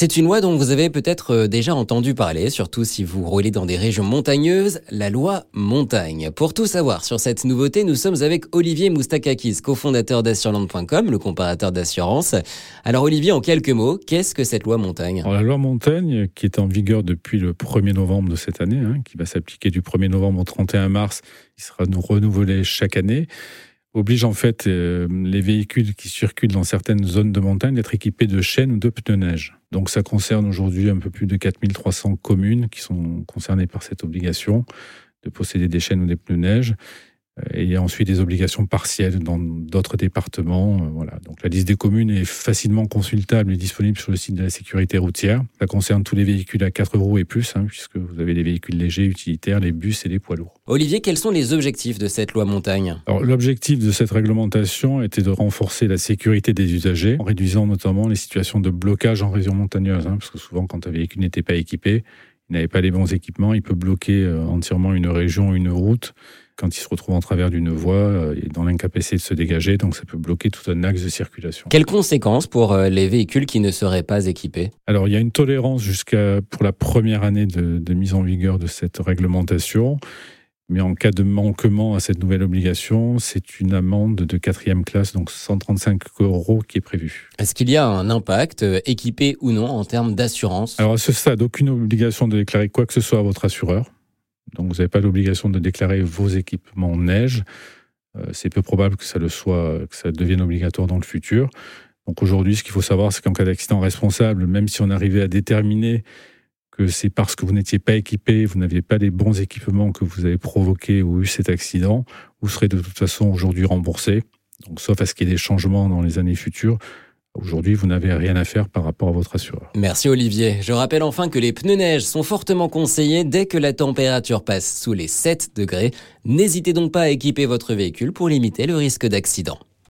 C'est une loi dont vous avez peut-être euh, déjà entendu parler, surtout si vous roulez dans des régions montagneuses, la loi montagne. Pour tout savoir sur cette nouveauté, nous sommes avec Olivier Moustakakis, cofondateur d'assureland.com, le comparateur d'assurance. Alors Olivier, en quelques mots, qu'est-ce que cette loi montagne? La loi montagne, qui est en vigueur depuis le 1er novembre de cette année, hein, qui va s'appliquer du 1er novembre au 31 mars, il sera renouvelé chaque année, oblige en fait euh, les véhicules qui circulent dans certaines zones de montagne d'être équipés de chaînes ou de pneus neige. Donc ça concerne aujourd'hui un peu plus de 4300 communes qui sont concernées par cette obligation de posséder des chaînes ou des pneus neige. Et il y a ensuite des obligations partielles dans d'autres départements. Euh, voilà. Donc la liste des communes est facilement consultable et disponible sur le site de la sécurité routière. Ça concerne tous les véhicules à 4 roues et plus, hein, puisque vous avez les véhicules légers, utilitaires, les bus et les poids lourds. Olivier, quels sont les objectifs de cette loi montagne? Alors l'objectif de cette réglementation était de renforcer la sécurité des usagers, en réduisant notamment les situations de blocage en région montagneuse, hein, parce que souvent quand un véhicule n'était pas équipé, il n'avait pas les bons équipements, il peut bloquer euh, entièrement une région, une route quand il se retrouve en travers d'une voie euh, et dans l'incapacité de se dégager, donc ça peut bloquer tout un axe de circulation. Quelles conséquences pour euh, les véhicules qui ne seraient pas équipés? Alors il y a une tolérance jusqu'à pour la première année de, de mise en vigueur de cette réglementation. Mais en cas de manquement à cette nouvelle obligation, c'est une amende de quatrième classe, donc 135 euros qui est prévue. Est-ce qu'il y a un impact, euh, équipé ou non, en termes d'assurance? Alors à ce stade, aucune obligation de déclarer quoi que ce soit à votre assureur. Donc vous n'avez pas l'obligation de déclarer vos équipements neige. Euh, c'est peu probable que ça le soit, que ça devienne obligatoire dans le futur. Donc aujourd'hui, ce qu'il faut savoir, c'est qu'en cas d'accident responsable, même si on arrivait à déterminer que c'est parce que vous n'étiez pas équipé, vous n'aviez pas les bons équipements que vous avez provoqué ou eu cet accident, vous serez de toute façon aujourd'hui remboursé. Donc, sauf à ce qu'il y ait des changements dans les années futures, Aujourd'hui, vous n'avez rien à faire par rapport à votre assureur. Merci Olivier. Je rappelle enfin que les pneus neige sont fortement conseillés dès que la température passe sous les 7 degrés. N'hésitez donc pas à équiper votre véhicule pour limiter le risque d'accident.